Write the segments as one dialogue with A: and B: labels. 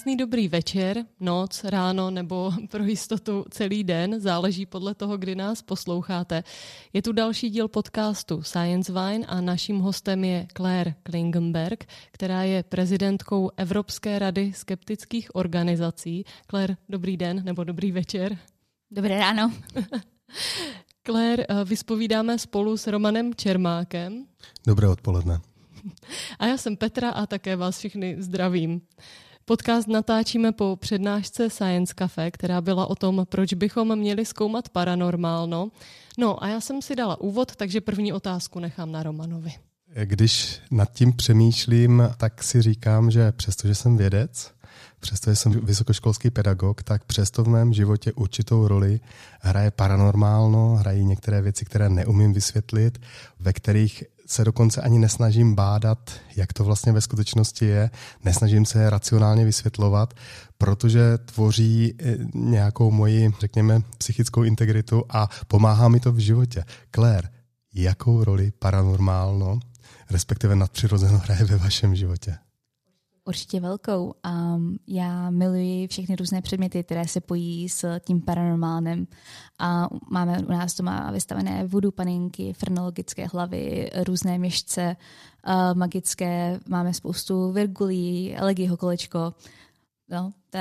A: Krásný dobrý večer, noc, ráno nebo pro jistotu celý den, záleží podle toho, kdy nás posloucháte. Je tu další díl podcastu Science Vine a naším hostem je Claire Klingenberg, která je prezidentkou Evropské rady skeptických organizací. Claire, dobrý den nebo dobrý večer.
B: Dobré ráno.
A: Claire, eh, vyspovídáme spolu s Romanem Čermákem.
C: Dobré odpoledne.
A: A já jsem Petra a také vás všechny zdravím. Podcast natáčíme po přednášce Science Cafe, která byla o tom, proč bychom měli zkoumat paranormálno. No a já jsem si dala úvod, takže první otázku nechám na Romanovi.
C: Když nad tím přemýšlím, tak si říkám, že přestože jsem vědec, přestože jsem vysokoškolský pedagog, tak přesto v mém životě určitou roli hraje paranormálno, hrají některé věci, které neumím vysvětlit, ve kterých se dokonce ani nesnažím bádat, jak to vlastně ve skutečnosti je, nesnažím se je racionálně vysvětlovat, protože tvoří eh, nějakou moji, řekněme, psychickou integritu a pomáhá mi to v životě. Claire, jakou roli paranormálno, respektive nadpřirozeno hraje ve vašem životě?
B: Určitě velkou. Um, já miluji všechny různé předměty, které se pojí s tím paranormálním. A máme u nás doma vystavené vodu paninky, frenologické hlavy, různé měšce, uh, magické, máme spoustu virgulí, elegiho kolečko. No, to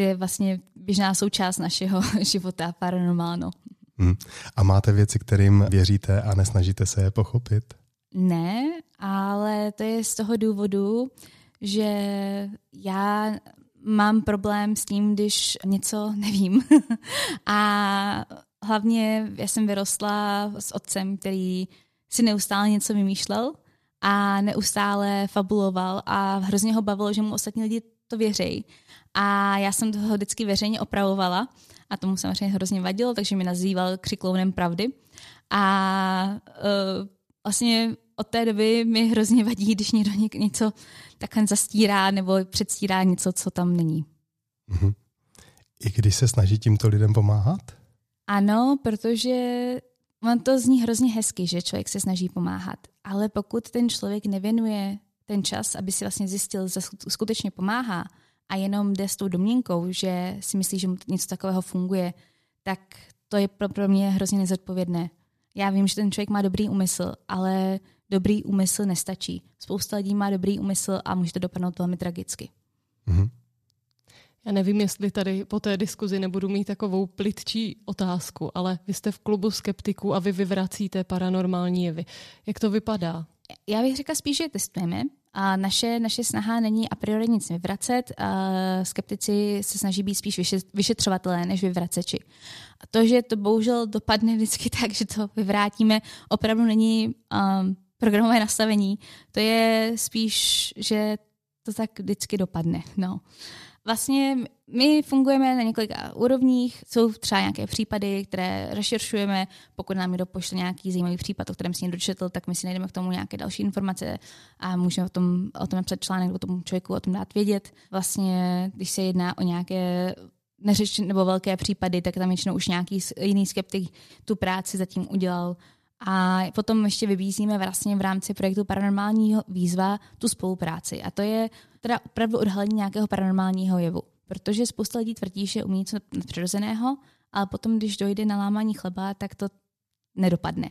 B: je vlastně běžná součást našeho života, paranormálno.
C: Hmm. A máte věci, kterým věříte a nesnažíte se je pochopit?
B: Ne, ale to je z toho důvodu, že já mám problém s tím, když něco nevím. a hlavně já jsem vyrostla s otcem, který si neustále něco vymýšlel a neustále fabuloval a hrozně ho bavilo, že mu ostatní lidi to věří. A já jsem toho vždycky veřejně opravovala a tomu samozřejmě hrozně vadilo, takže mi nazýval křiklounem pravdy. A uh, vlastně od té doby mi hrozně vadí, když někdo něco takhle zastírá nebo předstírá něco, co tam není.
C: Mm-hmm. I když se snaží tímto lidem pomáhat?
B: Ano, protože on to zní hrozně hezky, že člověk se snaží pomáhat. Ale pokud ten člověk nevěnuje ten čas, aby si vlastně zjistil, že skutečně pomáhá a jenom jde s tou domněnkou, že si myslí, že mu něco takového funguje, tak to je pro mě hrozně nezodpovědné. Já vím, že ten člověk má dobrý úmysl, ale dobrý úmysl nestačí. Spousta lidí má dobrý úmysl a může to dopadnout velmi tragicky. Mm-hmm.
A: Já nevím, jestli tady po té diskuzi nebudu mít takovou plitčí otázku, ale vy jste v klubu skeptiků a vy vyvracíte paranormální jevy. Jak to vypadá?
B: Já bych řekla spíš, že testujeme. A naše, naše snaha není a priori nic vyvracet. A skeptici se snaží být spíš vyšetřovatelé než vyvraceči. A to, že to bohužel dopadne vždycky tak, že to vyvrátíme, opravdu není um, programové nastavení. To je spíš, že to tak vždycky dopadne. No. Vlastně my fungujeme na několika úrovních, jsou třeba nějaké případy, které rešeršujeme, pokud nám někdo pošle nějaký zajímavý případ, o kterém si někdo četl, tak my si najdeme k tomu nějaké další informace a můžeme o tom, o tom napsat článek, o tomu člověku o tom dát vědět. Vlastně, když se jedná o nějaké neřeč, nebo velké případy, tak tam většinou už nějaký jiný skeptik tu práci zatím udělal a potom ještě vybízíme vlastně v rámci projektu Paranormálního výzva tu spolupráci. A to je teda opravdu odhalení nějakého paranormálního jevu. Protože spousta lidí tvrdí, že umí něco přirozeného, ale potom, když dojde na lámání chleba, tak to nedopadne.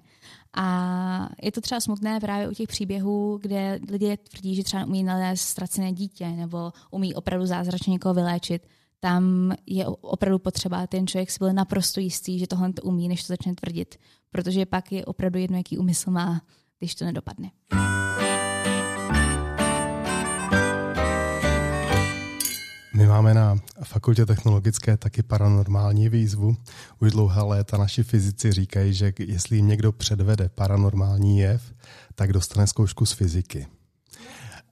B: A je to třeba smutné právě u těch příběhů, kde lidé tvrdí, že třeba umí nalézt ztracené dítě nebo umí opravdu zázračně někoho vyléčit tam je opravdu potřeba ten člověk si byl naprosto jistý, že tohle to umí, než to začne tvrdit. Protože pak je opravdu jedno, jaký úmysl má, když to nedopadne.
C: My máme na fakultě technologické taky paranormální výzvu. Už dlouhá léta naši fyzici říkají, že jestli jim někdo předvede paranormální jev, tak dostane zkoušku z fyziky.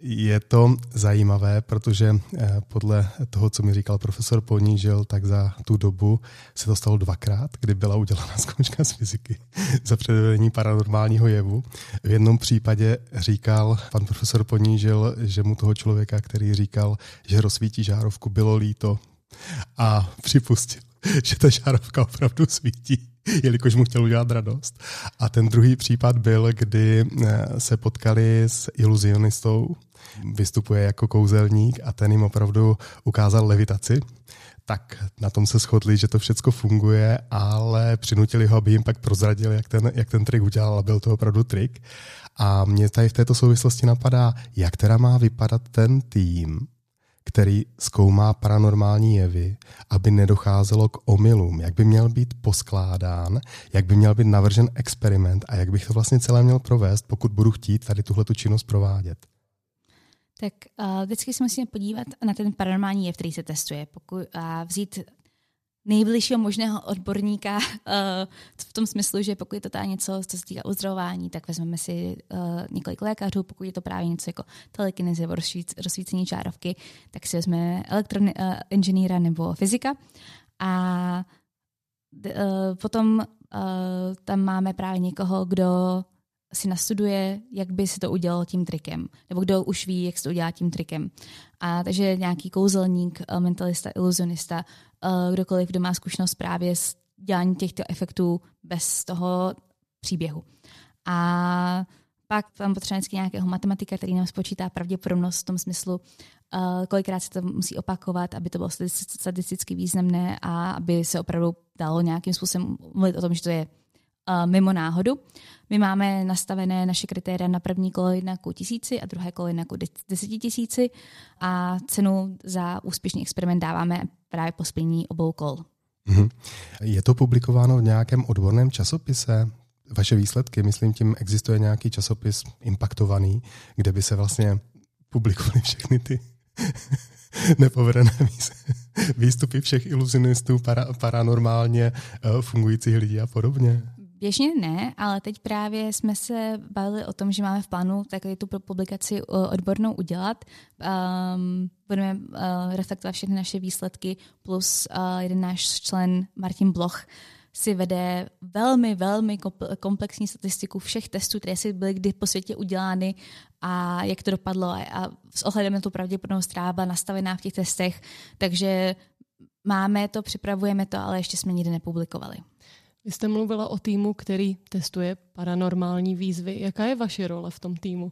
C: Je to zajímavé, protože eh, podle toho, co mi říkal profesor Ponížil, tak za tu dobu se to stalo dvakrát, kdy byla udělána zkouška z fyziky za předvedení paranormálního jevu. V jednom případě říkal pan profesor Ponížil, že mu toho člověka, který říkal, že rozsvítí žárovku, bylo líto a připustil že ta žárovka opravdu svítí, jelikož mu chtěl udělat radost. A ten druhý případ byl, kdy eh, se potkali s iluzionistou, vystupuje jako kouzelník a ten jim opravdu ukázal levitaci tak na tom se shodli, že to všechno funguje, ale přinutili ho, aby jim pak prozradil, jak ten, jak ten trik udělal a byl to opravdu trik. A mě tady v této souvislosti napadá, jak teda má vypadat ten tým, který zkoumá paranormální jevy, aby nedocházelo k omylům, jak by měl být poskládán, jak by měl být navržen experiment a jak bych to vlastně celé měl provést, pokud budu chtít tady tuhle činnost provádět
B: tak uh, vždycky se musíme podívat na ten paranormální jev, který se testuje. Pokud, a vzít nejbližšího možného odborníka uh, v tom smyslu, že pokud je to teda něco, co se týká uzdravování, tak vezmeme si uh, několik lékařů, pokud je to právě něco jako telekinezie nebo rozsvícení čárovky, tak si vezmeme elektroinženýra uh, nebo fyzika. A uh, potom uh, tam máme právě někoho, kdo si nastuduje, jak by se to udělalo tím trikem, nebo kdo už ví, jak se to udělá tím trikem. A takže nějaký kouzelník, mentalista, iluzionista, kdokoliv, kdo má zkušenost právě s děláním těchto efektů bez toho příběhu. A pak tam potřebuje nějakého matematika, který nám spočítá pravděpodobnost v tom smyslu, uh, kolikrát se to musí opakovat, aby to bylo statisticky významné a aby se opravdu dalo nějakým způsobem mluvit o tom, že to je mimo náhodu. My máme nastavené naše kritéria na první kolo jedna ku tisíci a druhé kolo jedna ku deseti tisíci a cenu za úspěšný experiment dáváme právě po splnění obou kol.
C: Mm-hmm. Je to publikováno v nějakém odborném časopise? Vaše výsledky, myslím tím, existuje nějaký časopis impaktovaný, kde by se vlastně publikovaly všechny ty nepovedené výstupy všech iluzionistů, para, paranormálně eh, fungujících lidí a podobně?
B: Běžně ne, ale teď právě jsme se bavili o tom, že máme v plánu takovou tu publikaci odbornou udělat. Um, budeme uh, reflektovat všechny naše výsledky, plus uh, jeden náš člen Martin Bloch si vede velmi, velmi komplexní statistiku všech testů, které si byly kdy po světě udělány a jak to dopadlo a s ohledem na tu pravděpodobnost, která byla nastavená v těch testech. Takže máme to, připravujeme to, ale ještě jsme nikdy nepublikovali.
A: Vy jste mluvila o týmu, který testuje paranormální výzvy. Jaká je vaše role v tom týmu?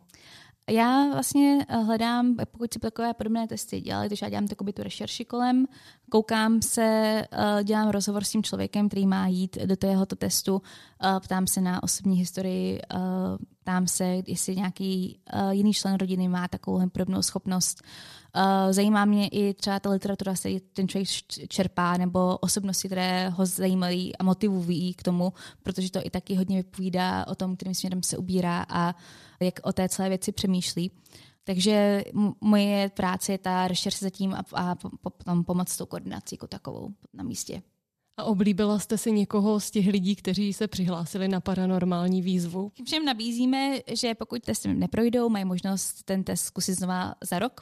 B: Já vlastně eh, hledám, pokud si takové podobné testy dělali, takže já dělám takovou tu rešerši kolem, koukám se, eh, dělám rozhovor s tím člověkem, který má jít do tohoto testu, eh, ptám se na osobní historii, ptám se, jestli nějaký jiný člen rodiny má takovou podobnou schopnost. Zajímá mě i třeba ta literatura, se ten člověk čerpá, nebo osobnosti, které ho zajímají a motivují k tomu, protože to i taky hodně vypovídá o tom, kterým směrem se ubírá a jak o té celé věci přemýšlí. Takže moje práce je ta rešerše zatím a, a potom pomoc s tou koordinací jako takovou na místě.
A: A oblíbila jste si někoho z těch lidí, kteří se přihlásili na paranormální výzvu?
B: Všem nabízíme, že pokud testem neprojdou, mají možnost ten test zkusit znova za rok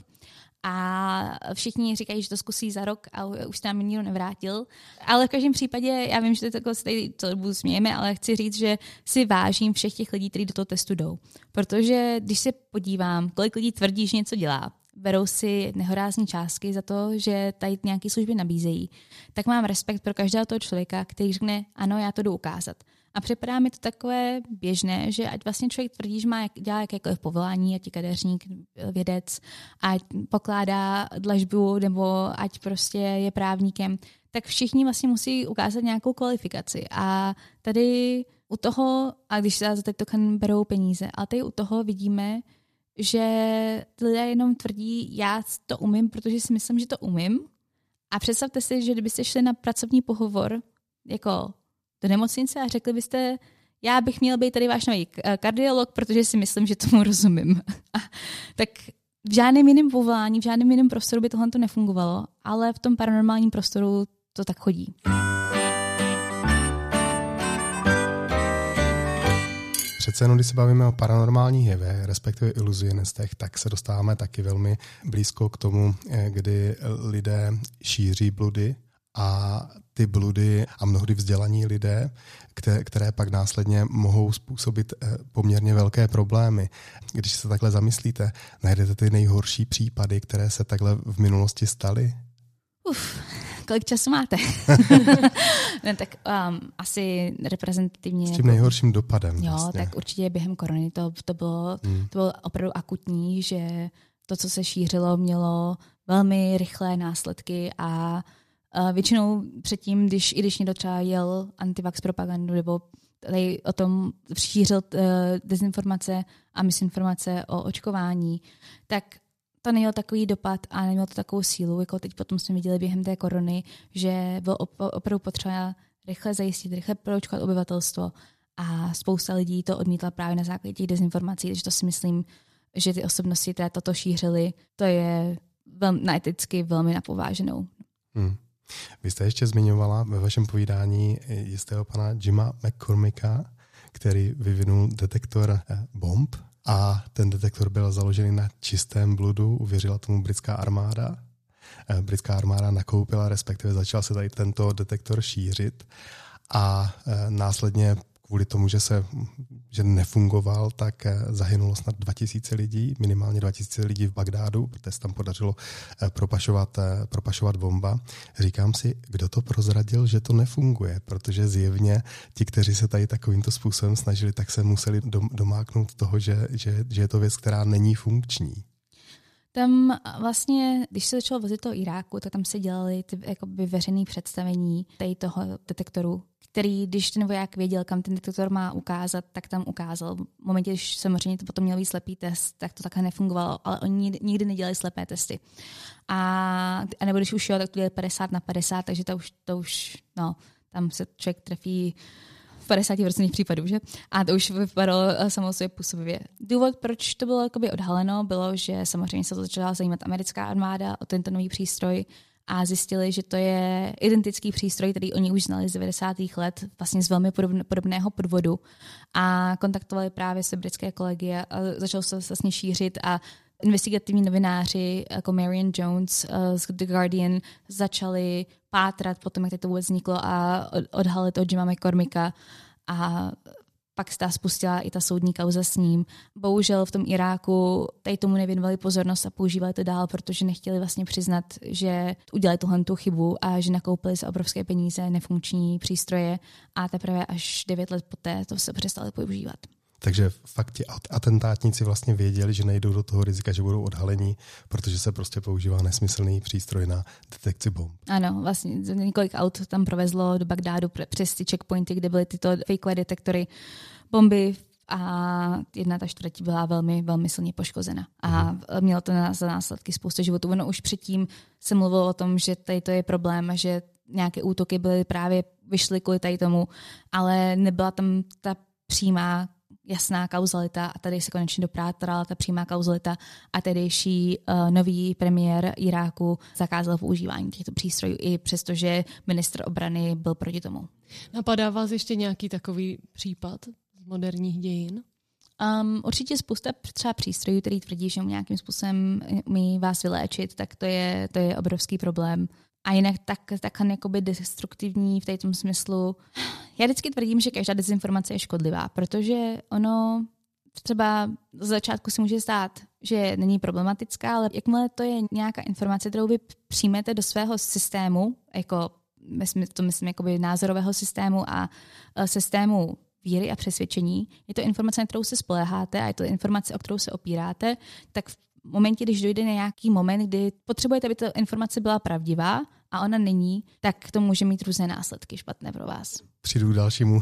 B: a všichni říkají, že to zkusí za rok a už tam nikdo nevrátil. Ale v každém případě, já vím, že to jako tady to budu smějeme, ale chci říct, že si vážím všech těch lidí, kteří do toho testu jdou. Protože když se podívám, kolik lidí tvrdí, že něco dělá, berou si nehorázní částky za to, že tady nějaké služby nabízejí, tak mám respekt pro každého toho člověka, který řekne, ano, já to jdu ukázat. A připadá mi to takové běžné, že ať vlastně člověk tvrdí, že má dělá jakékoliv povolání, ať je kadeřník, vědec, ať pokládá dlažbu nebo ať prostě je právníkem, tak všichni vlastně musí ukázat nějakou kvalifikaci. A tady u toho, a když se za teď berou peníze, a tady u toho vidíme, že lidé jenom tvrdí, já to umím, protože si myslím, že to umím. A představte si, že kdybyste šli na pracovní pohovor jako do nemocnice a řekli byste, já bych měl být tady váš nový eh, kardiolog, protože si myslím, že tomu rozumím. tak v žádném jiném povolání, v žádném jiném prostoru by tohle to nefungovalo, ale v tom paranormálním prostoru to tak chodí.
C: Přece jenom, když se bavíme o paranormálních jevech, respektive iluzionistech, tak se dostáváme taky velmi blízko k tomu, eh, kdy lidé šíří bludy a ty bludy a mnohdy vzdělaní lidé, které, které pak následně mohou způsobit eh, poměrně velké problémy. Když se takhle zamyslíte, najdete ty nejhorší případy, které se takhle v minulosti staly?
B: Uf, kolik času máte? ne, tak um, asi reprezentativně.
C: S tím nejhorším dopadem.
B: Jo,
C: vlastně.
B: tak určitě během korony to, to, bylo, hmm. to bylo opravdu akutní, že to, co se šířilo, mělo velmi rychlé následky a uh, většinou předtím, když, i když někdo třeba jel antivax propagandu nebo tady o tom šířil uh, dezinformace a misinformace o očkování, tak to nemělo takový dopad a nemělo to takovou sílu, jako teď potom jsme viděli během té korony, že bylo opravdu potřeba rychle zajistit, rychle proočkovat obyvatelstvo a spousta lidí to odmítla právě na základě těch dezinformací, takže to si myslím, že ty osobnosti, které toto šířily, to je velmi, na eticky velmi napováženou. Hmm.
C: Vy jste ještě zmiňovala ve vašem povídání jistého pana Jima McCormicka, který vyvinul detektor eh, bomb a ten detektor byl založený na čistém bludu, uvěřila tomu britská armáda. Eh, britská armáda nakoupila, respektive začal se tady tento detektor šířit a eh, následně kvůli tomu, že se že nefungoval, tak eh, zahynulo snad 2000 lidí, minimálně 2000 lidí v Bagdádu, protože se tam podařilo eh, propašovat, eh, propašovat bomba. Říkám si, kdo to prozradil, že to nefunguje, protože zjevně ti, kteří se tady takovýmto způsobem snažili, tak se museli domáknout toho, že, že, že je to věc, která není funkční.
B: Tam vlastně, když se začalo vozit toho Iráku, tak tam se dělali ty jakoby veřejné představení tady toho detektoru, který, když ten voják věděl, kam ten detektor má ukázat, tak tam ukázal. V momentě, když samozřejmě to potom měl být slepý test, tak to takhle nefungovalo, ale oni nikdy nedělali slepé testy. A, a nebo když už jo, tak to je 50 na 50, takže to už, to už no, tam se člověk trefí v 50% případů, že? A to už vypadalo eh, samozřejmě působivě. Důvod, proč to bylo odhaleno, bylo, že samozřejmě se to začala zajímat americká armáda o tento nový přístroj a zjistili, že to je identický přístroj, který oni už znali z 90. let, vlastně z velmi podobného podvodu a kontaktovali právě se britské kolegy a začal se vlastně šířit a investigativní novináři jako Marion Jones uh, z The Guardian začali pátrat potom, jak to vůbec vzniklo a odhalit od Jima McCormicka a pak se spustila i ta soudní kauza s ním. Bohužel v tom Iráku tady tomu nevěnovali pozornost a používali to dál, protože nechtěli vlastně přiznat, že udělali tuhle tu chybu a že nakoupili za obrovské peníze nefunkční přístroje a teprve až 9 let poté to se přestali používat.
C: Takže fakt ti atentátníci vlastně věděli, že nejdou do toho rizika, že budou odhalení, protože se prostě používá nesmyslný přístroj na detekci bomb.
B: Ano, vlastně několik aut tam provezlo do Bagdádu přes ty checkpointy, kde byly tyto fakeové detektory bomby a jedna ta čtvrtí byla velmi, velmi silně poškozena. A mm. mělo to za následky spoustu životů. Ono už předtím se mluvilo o tom, že tady to je problém a že nějaké útoky byly právě, vyšly kvůli tady tomu, ale nebyla tam ta přímá jasná kauzalita a tady se konečně doprátrala ta přímá kauzalita a tehdejší uh, nový premiér Iráku zakázal používání těchto přístrojů i přestože ministr obrany byl proti tomu.
A: Napadá vás ještě nějaký takový případ z moderních dějin?
B: Um, určitě spousta třeba přístrojů, který tvrdí, že nějakým způsobem umí vás vyléčit, tak to je, to je obrovský problém. A jinak tak, takhle jakoby destruktivní v tom smyslu. Já vždycky tvrdím, že každá dezinformace je škodlivá, protože ono třeba z začátku si může stát, že není problematická, ale jakmile to je nějaká informace, kterou vy přijmete do svého systému, jako to myslím jakoby názorového systému a systému víry a přesvědčení, je to informace, na kterou se spoleháte a je to informace, o kterou se opíráte, tak v momentě, když dojde nějaký moment, kdy potřebujete, aby ta informace byla pravdivá a ona není, tak to může mít různé následky špatné pro vás.
C: Přijdu k dalšímu.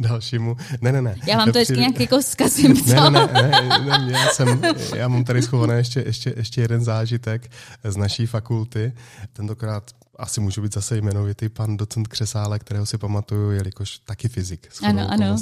C: dalšímu. Ne, ne, ne.
B: Já vám to vždycky nějak jako zkazím,
C: co? Ne, ne, ne, ne, ne já, jsem, já mám tady schované ještě, ještě, ještě jeden zážitek z naší fakulty. Tentokrát asi můžu být zase jmenovitý pan docent Křesále, kterého si pamatuju, jelikož taky fyzik.
B: Ano, ano.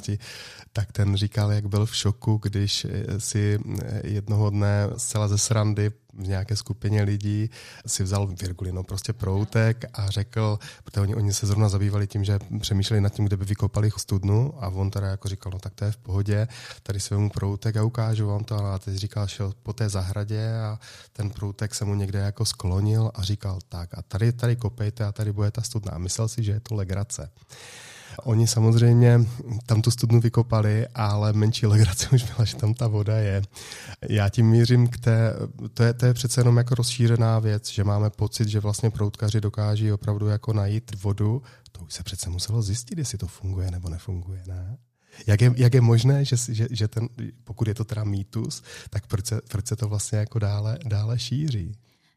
C: Tak ten říkal, jak byl v šoku, když si jednoho dne zcela ze srandy v nějaké skupině lidí si vzal Virgulino prostě proutek a řekl, protože oni, oni se zrovna zabývali tím, že přemýšleli nad tím, kde by vykopali studnu a on teda jako říkal, no tak to je v pohodě, tady si vemu proutek a ukážu vám to a teď říkal, šel po té zahradě a ten proutek se mu někde jako sklonil a říkal tak a tady, tady kopejte a tady bude ta studna a myslel si, že je to legrace. Oni samozřejmě tam tu studnu vykopali, ale menší legrace už byla, že tam ta voda je. Já tím mířím k té, to je, to je přece jenom jako rozšířená věc, že máme pocit, že vlastně proutkaři dokáží opravdu jako najít vodu. To už se přece muselo zjistit, jestli to funguje nebo nefunguje, ne? Jak je, jak je možné, že, že, že ten, pokud je to teda mýtus, tak proč se, proč se to vlastně jako dále, dále šíří?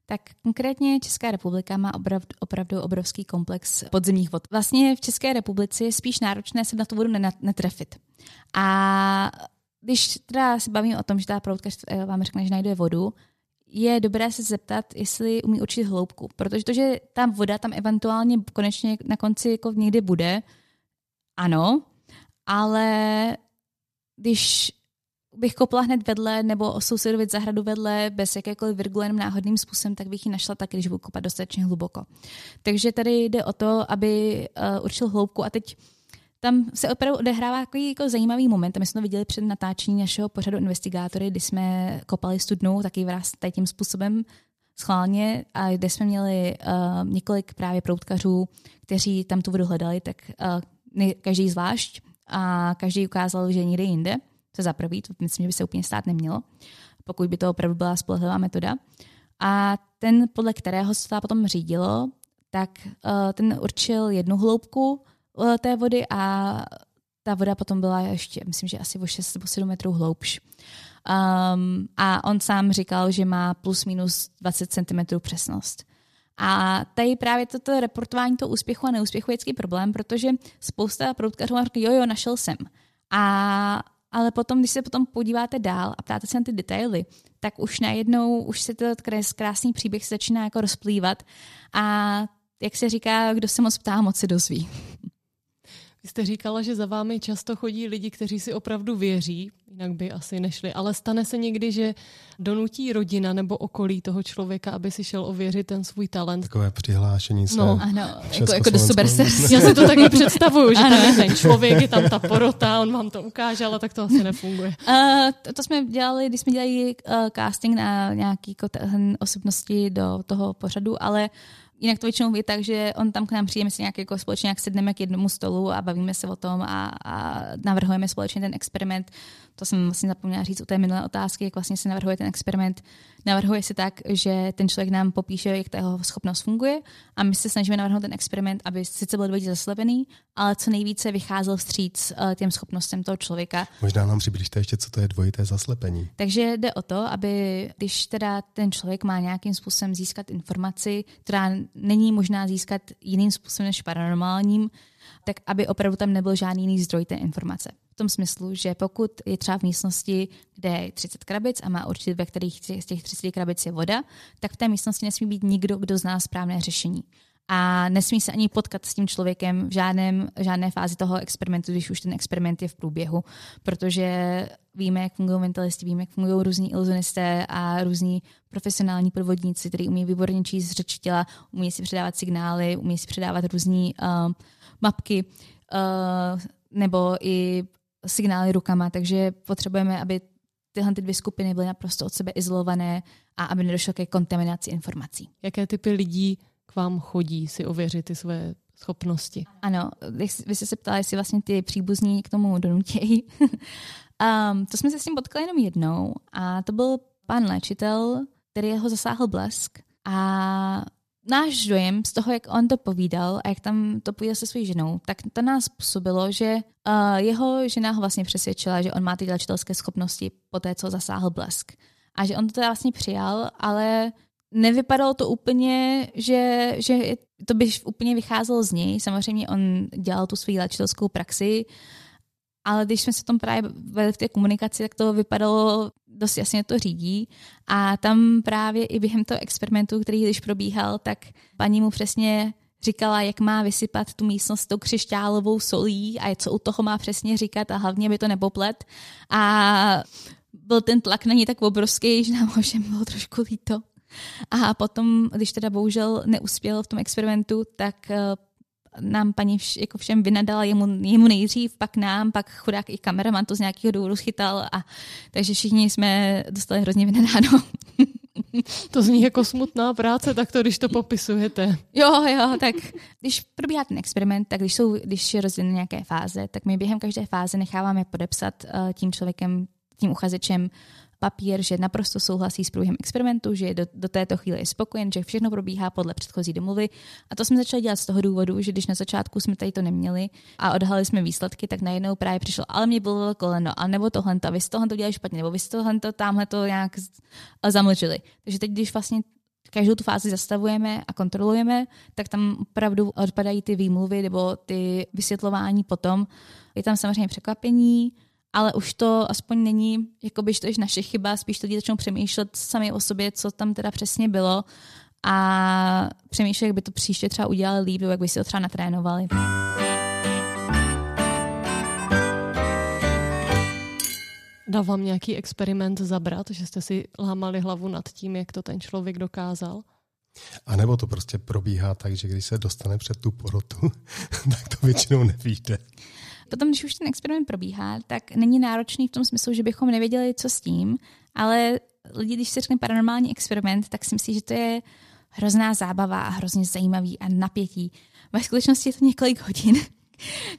B: Tak konkrétně Česká republika má opravdu, opravdu obrovský komplex podzemních vod. Vlastně v České republice je spíš náročné se na tu vodu netrefit. A když teda se bavím o tom, že ta proutkař eh, vám řekne, že najde vodu, je dobré se zeptat, jestli umí určit hloubku. Protože to, že ta voda tam eventuálně konečně na konci jako někdy bude, ano, ale když bych kopla hned vedle nebo o sousedovi zahradu vedle bez jakékoliv virgule jenom náhodným způsobem, tak bych ji našla taky, když budu kopat dostatečně hluboko. Takže tady jde o to, aby uh, určil hloubku a teď tam se opravdu odehrává takový jako zajímavý moment. My jsme to viděli před natáčení našeho pořadu Investigátory, kdy jsme kopali studnu taky vraz tím způsobem schválně a kde jsme měli uh, několik právě proutkařů, kteří tam tu vodu hledali, tak uh, každý zvlášť a každý ukázal, že někde jinde. To za prvý, to myslím, že by se úplně stát nemělo, pokud by to opravdu byla spolehlivá metoda. A ten, podle kterého se to potom řídilo, tak uh, ten určil jednu hloubku uh, té vody a ta voda potom byla ještě, myslím, že asi o 6 nebo 7 metrů hloubš. Um, a on sám říkal, že má plus minus 20 cm přesnost. A tady právě toto reportování toho úspěchu a neúspěchu je vždycky problém, protože spousta proutkařů má říká, jo, jo, našel jsem. A, ale potom, když se potom podíváte dál a ptáte se na ty detaily, tak už najednou, už se to krásný příběh začíná jako rozplývat a jak se říká, kdo se moc ptá, moc se dozví.
A: Vy jste říkala, že za vámi často chodí lidi, kteří si opravdu věří, jinak by asi nešli, ale stane se někdy, že donutí rodina nebo okolí toho člověka, aby si šel ověřit ten svůj talent.
C: Takové přihlášení se.
B: No, ano, jako, jako do Superstars.
A: Já si to taky představuju, že tam je ten člověk, je tam ta porota, on vám to ukáže, ale tak to asi nefunguje.
B: Uh, to, to jsme dělali, když jsme dělali uh, casting na nějaký osobnosti do toho pořadu, ale Jinak to většinou je tak, že on tam k nám přijde, my si nějak jako společně nějak sedneme k jednomu stolu a bavíme se o tom a, a navrhujeme společně ten experiment. To jsem vlastně zapomněla říct u té minulé otázky, jak vlastně se navrhuje ten experiment. Navrhuje se tak, že ten člověk nám popíše, jak ta jeho schopnost funguje a my se snažíme navrhnout ten experiment, aby sice byl dvojitě zaslepený, ale co nejvíce vycházel vstříc uh, těm schopnostem toho člověka.
C: Možná nám přibližte ještě, co to je dvojité zaslepení.
B: Takže jde o to, aby když teda ten člověk má nějakým způsobem získat informaci, která není možná získat jiným způsobem než paranormálním, tak aby opravdu tam nebyl žádný jiný zdroj té informace. V tom smyslu, že pokud je třeba v místnosti, kde je 30 krabic a má určitě, ve kterých z těch 30 krabic je voda, tak v té místnosti nesmí být nikdo, kdo zná správné řešení. A nesmí se ani potkat s tím člověkem v žádném, žádné fázi toho experimentu, když už ten experiment je v průběhu, protože víme, jak fungují mentalisti, víme, jak fungují různí iluzionisté a různí profesionální podvodníci, kteří umí výborně číst řeč těla, umí si předávat signály, umí si předávat různé uh, mapky uh, nebo i signály rukama, takže potřebujeme, aby tyhle ty dvě skupiny byly naprosto od sebe izolované a aby nedošlo ke kontaminaci informací.
A: Jaké typy lidí k vám chodí si ověřit ty své schopnosti.
B: Ano, vy jste se ptali, jestli vlastně ty příbuzní k tomu donutějí. um, to jsme se s tím potkali jenom jednou a to byl pan léčitel, který ho zasáhl blesk a náš dojem z toho, jak on to povídal a jak tam to povídal se svou ženou, tak to nás působilo, že uh, jeho žena ho vlastně přesvědčila, že on má ty léčitelské schopnosti po té, co zasáhl blesk. A že on to teda vlastně přijal, ale nevypadalo to úplně, že, že to by úplně vycházelo z něj. Samozřejmě on dělal tu svou léčitelskou praxi, ale když jsme se tom právě vedli v té komunikaci, tak to vypadalo dost jasně to řídí. A tam právě i během toho experimentu, který když probíhal, tak paní mu přesně říkala, jak má vysypat tu místnost tou křišťálovou solí a co u toho má přesně říkat a hlavně by to nepoplet. A byl ten tlak na ní tak obrovský, že nám všem bylo trošku líto. A potom, když teda bohužel neuspěl v tom experimentu, tak eh, nám paní vš, jako všem vynadala jemu, jemu nejdřív, pak nám, pak chudák i kameraman to z nějakého důvodu chytal a takže všichni jsme dostali hrozně vynadáno.
A: to zní jako smutná práce, tak to, když to popisujete.
B: Jo, jo, tak když probíhá ten experiment, tak když jsou, když je rozdělen nějaké fáze, tak my během každé fáze necháváme podepsat uh, tím člověkem, tím uchazečem papír, že naprosto souhlasí s průběhem experimentu, že do, do této chvíle je spokojen, že všechno probíhá podle předchozí domluvy. A to jsme začali dělat z toho důvodu, že když na začátku jsme tady to neměli a odhalili jsme výsledky, tak najednou právě přišlo, ale mě bylo koleno, a nebo tohle, a vy z tohle to dělali špatně, nebo vy z tohle to tamhle to nějak zamlčili. Takže teď, když vlastně každou tu fázi zastavujeme a kontrolujeme, tak tam opravdu odpadají ty výmluvy nebo ty vysvětlování potom. Je tam samozřejmě překvapení, ale už to aspoň není, jako by to je naše chyba, spíš lidi začnou přemýšlet sami o sobě, co tam teda přesně bylo a přemýšlet, jak by to příště třeba udělali líp, jak by si to třeba natrénovali.
A: Dal vám nějaký experiment zabrat, že jste si lámali hlavu nad tím, jak to ten člověk dokázal?
C: A nebo to prostě probíhá tak, že když se dostane před tu porotu, tak to většinou nevíde.
B: Potom, když už ten experiment probíhá, tak není náročný v tom smyslu, že bychom nevěděli, co s tím, ale lidi, když se řekne paranormální experiment, tak si myslí, že to je hrozná zábava a hrozně zajímavý a napětí. Ve skutečnosti je to několik hodin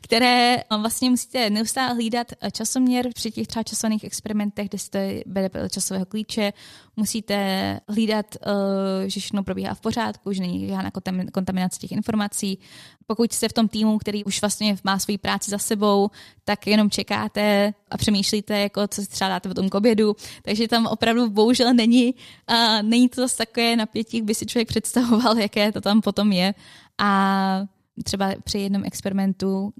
B: které vlastně musíte neustále hlídat časoměr při těch třeba časovaných experimentech, kde jste bere časového klíče, musíte hlídat, eh, že všechno probíhá v pořádku, že není žádná kontaminace těch informací. Pokud jste v tom týmu, který už vlastně má svoji práci za sebou, tak jenom čekáte a přemýšlíte, jako co si třeba dáte v tom k obědu. Takže tam opravdu bohužel není, a není to zase takové napětí, jak by si člověk představoval, jaké to tam potom je. A třeba při jednom experimentu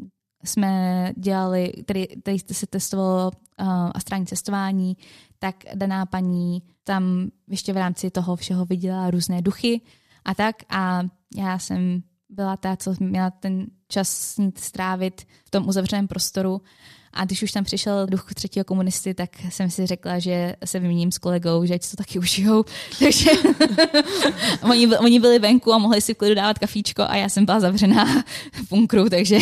B: jsme dělali, který, který se testovalo uh, astrální cestování, tak daná paní tam ještě v rámci toho všeho viděla různé duchy a tak. A já jsem byla ta, co měla ten čas s ní strávit v tom uzavřeném prostoru a když už tam přišel duch třetího komunisty, tak jsem si řekla, že se vyměním s kolegou, že ať to taky užijou. Takže oni, oni byli venku a mohli si v klidu dávat kafíčko a já jsem byla zavřená v bunkru, takže...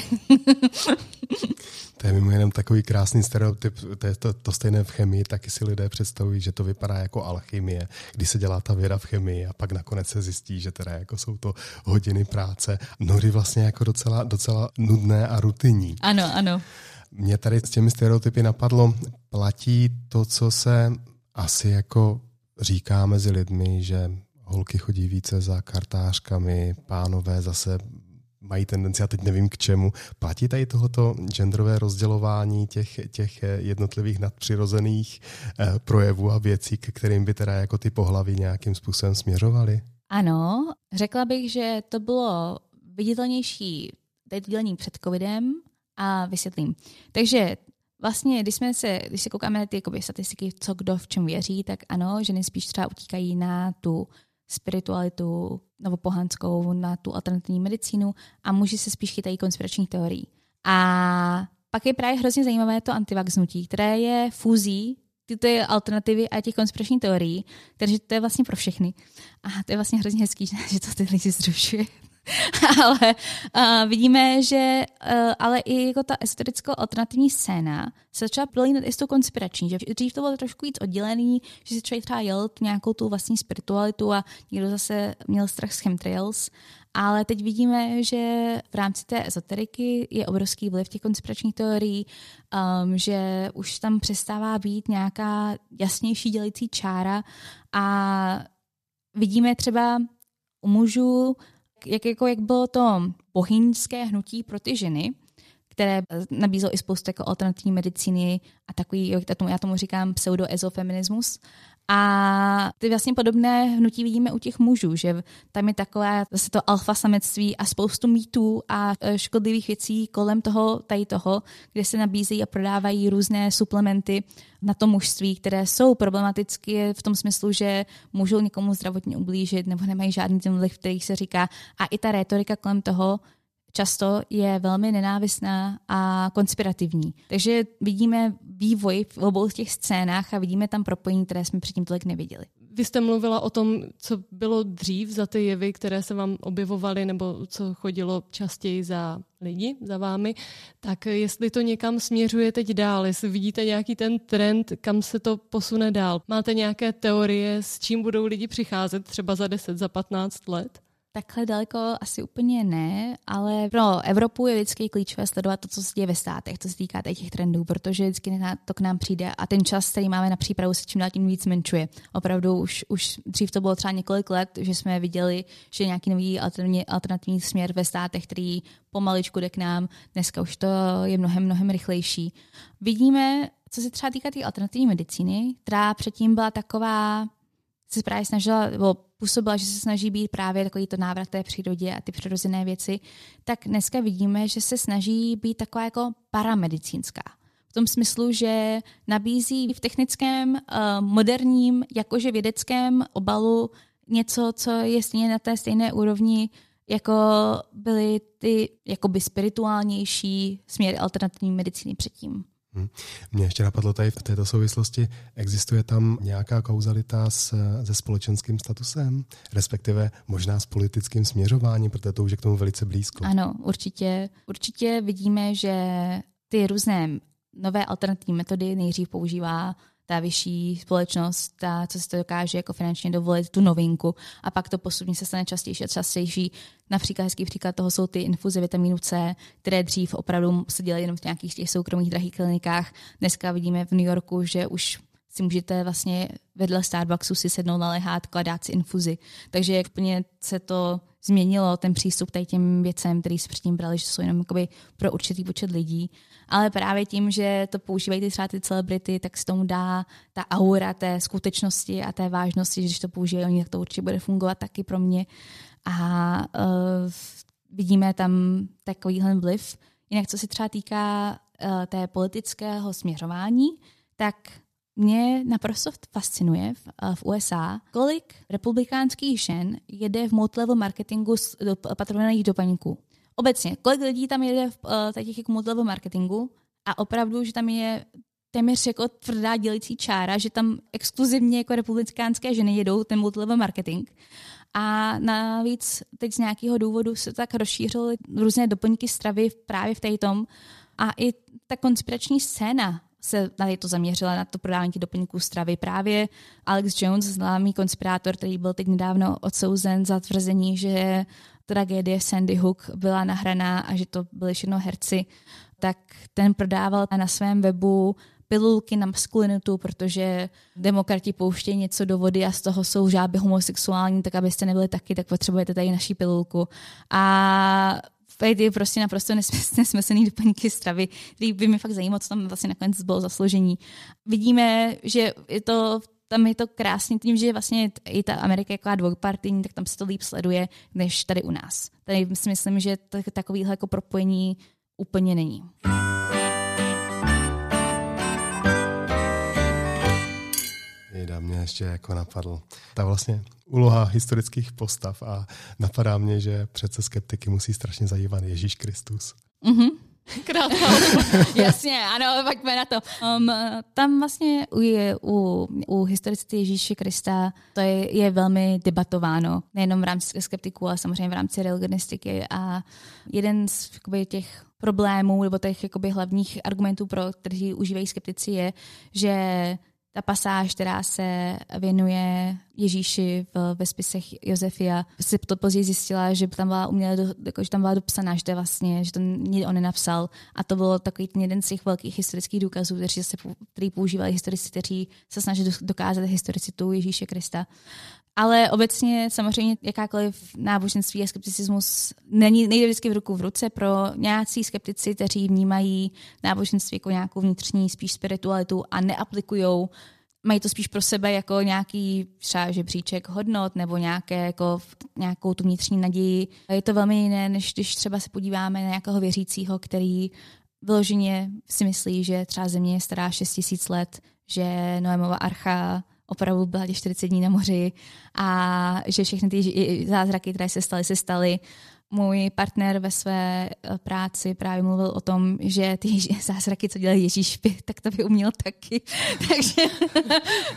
C: To je mimo jenom takový krásný stereotyp, to je to, to stejné v chemii, taky si lidé představují, že to vypadá jako alchymie, když se dělá ta věda v chemii a pak nakonec se zjistí, že teda jako jsou to hodiny práce. Mnohdy vlastně jako docela, docela nudné a rutinní.
B: Ano, ano.
C: Mě tady s těmi stereotypy napadlo, platí to, co se asi jako říká mezi lidmi, že holky chodí více za kartářkami, pánové zase mají tendenci, a teď nevím k čemu. Platí tady tohoto genderové rozdělování těch, těch jednotlivých nadpřirozených eh, projevů a věcí, k kterým by teda jako ty pohlaví nějakým způsobem směřovaly?
B: Ano, řekla bych, že to bylo viditelnější teď dělení před covidem, a vysvětlím. Takže vlastně, když, jsme se, když se koukáme na ty jakoby, statistiky, co kdo v čem věří, tak ano, ženy spíš třeba utíkají na tu spiritualitu nebo pohanskou, na tu alternativní medicínu a muži se spíš chytají konspiračních teorií. A pak je právě hrozně zajímavé to antivaxnutí, které je fúzí tyto alternativy a těch konspiračních teorií, takže to je vlastně pro všechny. A to je vlastně hrozně hezký, že to ty lidi zrušuje. ale uh, vidíme, že uh, ale i jako ta esotericko-alternativní scéna se začala prolínat i s tou konspirační, že dřív to bylo trošku víc oddělený, že si člověk třeba jel nějakou tu vlastní spiritualitu a někdo zase měl strach z chemtrails, ale teď vidíme, že v rámci té ezoteriky je obrovský vliv těch konspiračních teorií, um, že už tam přestává být nějaká jasnější dělící čára. A vidíme třeba u mužů jak, jako, jak bylo to bohyňské hnutí pro ty ženy, které nabízelo i spoustu jako alternativní medicíny a takový, já tomu, já tomu říkám pseudoezofeminismus. A ty vlastně podobné hnutí vidíme u těch mužů, že tam je takové zase to alfa samectví a spoustu mýtů a e, škodlivých věcí kolem toho, tady toho, kde se nabízejí a prodávají různé suplementy na to mužství, které jsou problematické v tom smyslu, že můžou někomu zdravotně ublížit nebo nemají žádný ten vliv, který se říká. A i ta retorika kolem toho často je velmi nenávistná a konspirativní. Takže vidíme vývoj v obou těch scénách a vidíme tam propojení, které jsme předtím tolik neviděli.
A: Vy jste mluvila o tom, co bylo dřív za ty jevy, které se vám objevovaly, nebo co chodilo častěji za lidi, za vámi, tak jestli to někam směřuje teď dál, jestli vidíte nějaký ten trend, kam se to posune dál. Máte nějaké teorie, s čím budou lidi přicházet třeba za 10, za 15 let?
B: Takhle daleko asi úplně ne, ale pro Evropu je vždycky klíčové sledovat to, co se děje ve státech, co se týká těch trendů, protože vždycky to k nám přijde a ten čas, který máme na přípravu, se čím dál tím víc menšuje. Opravdu už, už dřív to bylo třeba několik let, že jsme viděli, že nějaký nový alternativní, alternativní směr ve státech, který pomaličku jde k nám, dneska už to je mnohem, mnohem rychlejší. Vidíme, co se třeba týká té alternativní medicíny, která předtím byla taková se právě snažila, nebo působila, že se snaží být právě takový to návrat té přírodě a ty přirozené věci, tak dneska vidíme, že se snaží být taková jako paramedicínská. V tom smyslu, že nabízí v technickém, eh, moderním, jakože vědeckém obalu něco, co je stejně na té stejné úrovni, jako byly ty jakoby spirituálnější směry alternativní medicíny předtím.
C: Hmm. Mě ještě napadlo tady v této souvislosti, existuje tam nějaká kauzalita s, se společenským statusem, respektive možná s politickým směřováním, protože to už je k tomu velice blízko.
B: Ano, určitě. Určitě vidíme, že ty různé nové alternativní metody nejdřív používá ta vyšší společnost, ta, co si to dokáže jako finančně dovolit, tu novinku a pak to postupně se stane častější a častější. Například hezký příklad toho jsou ty infuze vitamínu C, které dřív opravdu se dělají jenom v nějakých těch soukromých drahých klinikách. Dneska vidíme v New Yorku, že už si můžete vlastně vedle Starbucksu si sednout na lehátko a dát si infuzi. Takže jak plně se to změnilo, ten přístup tady těm věcem, který si předtím brali, že jsou jenom pro určitý počet lidí. Ale právě tím, že to používají ty třeba ty celebrity, tak se tomu dá ta aura té skutečnosti a té vážnosti, že když to použijí oni, tak to určitě bude fungovat taky pro mě. A uh, vidíme tam takovýhle vliv. Jinak co se třeba týká uh, té politického směřování, tak mě naprosto fascinuje v, eh, v USA, kolik republikánských žen jede v multilevel marketingu z do, patronovaných doplňků. Obecně, kolik lidí tam jede v těch jako multilevel marketingu a opravdu, že tam je téměř jako tvrdá dělicí čára, že tam exkluzivně jako republikánské ženy jedou ten multilevel marketing. A navíc teď z nějakého důvodu se tak rozšířily různé doplňky stravy právě v tom a i ta konspirační scéna se na to zaměřila, na to těch doplňků stravy. Právě Alex Jones, známý konspirátor, který byl teď nedávno odsouzen za tvrzení, že tragédie Sandy Hook byla nahraná a že to byly všechno herci, tak ten prodával na svém webu pilulky na maskulinitu, protože demokrati pouštějí něco do vody a z toho jsou žáby homosexuální, tak abyste nebyli taky, tak potřebujete tady naší pilulku. A je prostě naprosto nesmyslný doplňky stravy, který by mi fakt zajímalo, co tam vlastně nakonec bylo za složení. Vidíme, že je to tam je to krásně tím, že vlastně i ta Amerika jako dvojpartijní, tak tam se to líp sleduje, než tady u nás. Tady si myslím, že takovýhle jako propojení úplně není.
C: Jejda, mě ještě jako napadl. Ta vlastně úloha historických postav a napadá mě, že přece skeptiky musí strašně zajímat Ježíš Kristus.
B: Mm-hmm. Jasně, ano, pojďme na to. Um, tam vlastně u, u, u historicity Ježíše Krista to je, je velmi debatováno, nejenom v rámci skeptiků, ale samozřejmě v rámci religionistiky a jeden z jakoby, těch problémů nebo těch jakoby, hlavních argumentů, pro kteří užívají skeptici, je, že ta pasáž, která se věnuje Ježíši v, ve spisech Josefia, si to později zjistila, že tam byla uměle, do, jako, že tam byla dopsaná, že to vlastně, že to nikdy on nenapsal. A to byl takový ten jeden z těch velkých historických důkazů, který, se, který používali historici, kteří se snaží dokázat historicitu Ježíše Krista. Ale obecně samozřejmě jakákoliv náboženství a skepticismus není, nejde vždycky v ruku v ruce pro nějací skeptici, kteří vnímají náboženství jako nějakou vnitřní spíš spiritualitu a neaplikují mají to spíš pro sebe jako nějaký třeba žebříček hodnot nebo nějaké, jako, nějakou tu vnitřní naději. Je to velmi jiné, než když třeba se podíváme na nějakého věřícího, který vyloženě si myslí, že třeba země je stará 6 tisíc let, že Noémova archa opravdu byla těch 40 dní na moři a že všechny ty zázraky, které se staly, se staly. můj partner ve své eh, práci právě mluvil o tom, že ty zázraky, co dělal Ježíš, by, tak to by uměl taky. Takže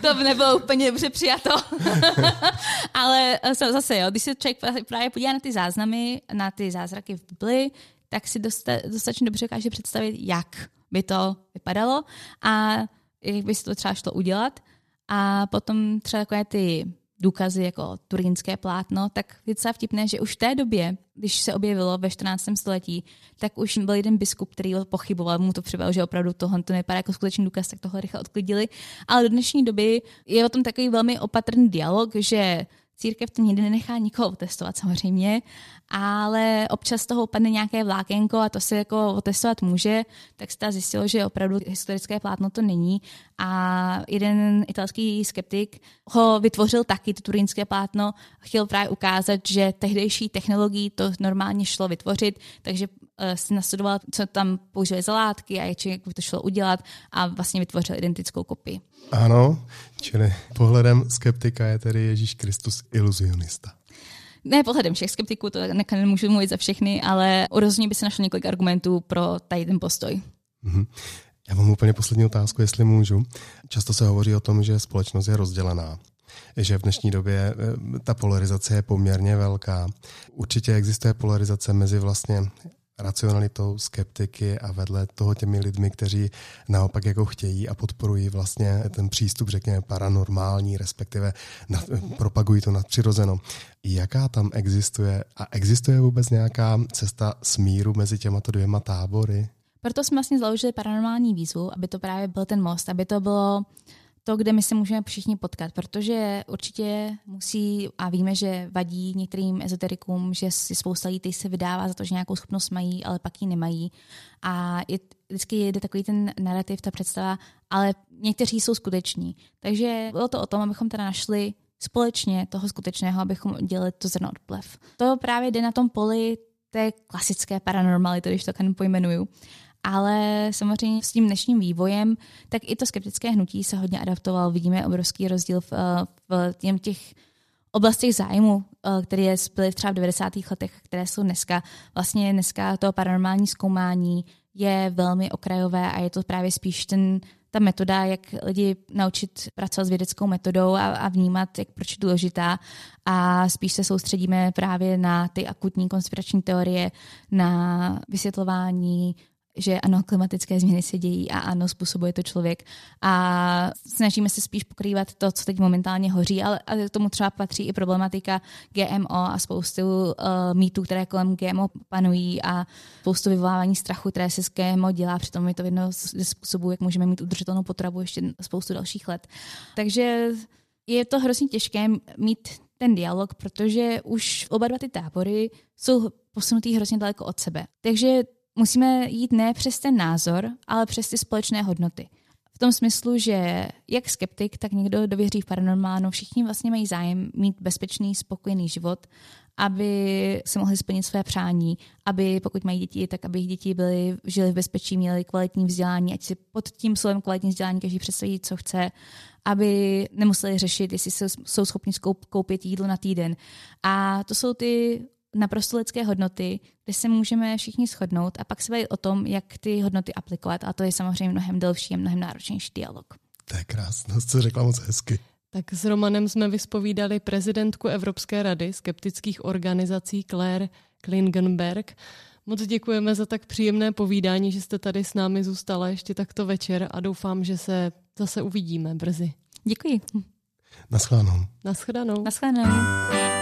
B: to by nebylo úplně dobře přijato. Ale eh, zase, jo, když se člověk právě podívá na ty záznamy, na ty zázraky v Bibli, tak si dosta, dostatečně dobře dokáže představit, jak by to vypadalo a jak by se to třeba šlo udělat. A potom třeba takové ty důkazy jako turínské plátno, tak je docela vtipné, že už v té době, když se objevilo ve 14. století, tak už byl jeden biskup, který pochyboval, mu to přivedl, že opravdu tohle to nevypadá jako skutečný důkaz, tak tohle rychle odklidili. Ale do dnešní doby je o tom takový velmi opatrný dialog, že církev to nikdy nenechá nikoho testovat samozřejmě, ale občas toho upadne nějaké vlákenko a to se jako otestovat může, tak se ta zjistilo, že opravdu historické plátno to není. A jeden italský skeptik ho vytvořil taky, to turínské plátno, chtěl právě ukázat, že tehdejší technologií to normálně šlo vytvořit, takže si nastudoval, co tam použili za látky a jak by to šlo udělat a vlastně vytvořil identickou kopii.
C: Ano, čili pohledem skeptika je tedy Ježíš Kristus iluzionista.
B: Ne pohledem všech skeptiků, to nemůžu mluvit za všechny, ale rozhodně by se našlo několik argumentů pro tady ten postoj. Mm-hmm.
C: Já mám úplně poslední otázku, jestli můžu. Často se hovoří o tom, že společnost je rozdělená že v dnešní době eh, ta polarizace je poměrně velká. Určitě existuje polarizace mezi vlastně racionalitou, skeptiky a vedle toho těmi lidmi, kteří naopak jako chtějí a podporují vlastně ten přístup, řekněme, paranormální, respektive nad, propagují to nadpřirozeno. Jaká tam existuje a existuje vůbec nějaká cesta smíru mezi těma dvěma tábory?
B: Proto jsme vlastně založili paranormální výzvu, aby to právě byl ten most, aby to bylo to, kde my se můžeme všichni potkat, protože určitě musí, a víme, že vadí některým ezoterikům, že si spousta lidí se vydává za to, že nějakou schopnost mají, ale pak ji nemají. A je, vždycky jde takový ten narrativ, ta představa, ale někteří jsou skuteční. Takže bylo to o tom, abychom teda našli společně toho skutečného, abychom dělali to zrno od plev. To právě jde na tom poli té klasické paranormality, když to kan pojmenuju ale samozřejmě s tím dnešním vývojem, tak i to skeptické hnutí se hodně adaptovalo. Vidíme obrovský rozdíl v, v těm těch oblastech zájmu, eh, které byly třeba v 90. letech, které jsou dneska. Vlastně dneska to paranormální zkoumání je velmi okrajové a je to právě spíš ten, ta metoda, jak lidi naučit pracovat s vědeckou metodou a, a vnímat, jak proč je důležitá. A spíš se soustředíme právě na ty akutní konspirační teorie, na vysvětlování že ano, klimatické změny se dějí a ano, způsobuje to člověk. A snažíme se spíš pokrývat to, co teď momentálně hoří, ale, k tomu třeba patří i problematika GMO a spoustu uh, mýtů, které kolem GMO panují a spoustu vyvolávání strachu, které se z GMO dělá, přitom je to jedno ze způsobů, jak můžeme mít udržitelnou potravu ještě spoustu dalších let. Takže je to hrozně těžké mít ten dialog, protože už oba dva ty tábory jsou posunutý hrozně daleko od sebe. Takže musíme jít ne přes ten názor, ale přes ty společné hodnoty. V tom smyslu, že jak skeptik, tak někdo dověří v paranormálno, všichni vlastně mají zájem mít bezpečný, spokojený život, aby se mohli splnit své přání, aby pokud mají děti, tak aby jejich děti byly, žili v bezpečí, měli kvalitní vzdělání, ať si pod tím slovem kvalitní vzdělání každý představí, co chce, aby nemuseli řešit, jestli jsou schopni koupit jídlo na týden. A to jsou ty naprosto lidské hodnoty, kde se můžeme všichni shodnout a pak se bavit o tom, jak ty hodnoty aplikovat. A to je samozřejmě mnohem delší a mnohem náročnější dialog.
C: To je krásné, co řekla moc hezky.
A: Tak s Romanem jsme vyspovídali prezidentku Evropské rady skeptických organizací Claire Klingenberg. Moc děkujeme za tak příjemné povídání, že jste tady s námi zůstala ještě takto večer a doufám, že se zase uvidíme brzy.
B: Děkuji.
C: Naschledanou.
A: Naschledanou.
B: Naschledanou.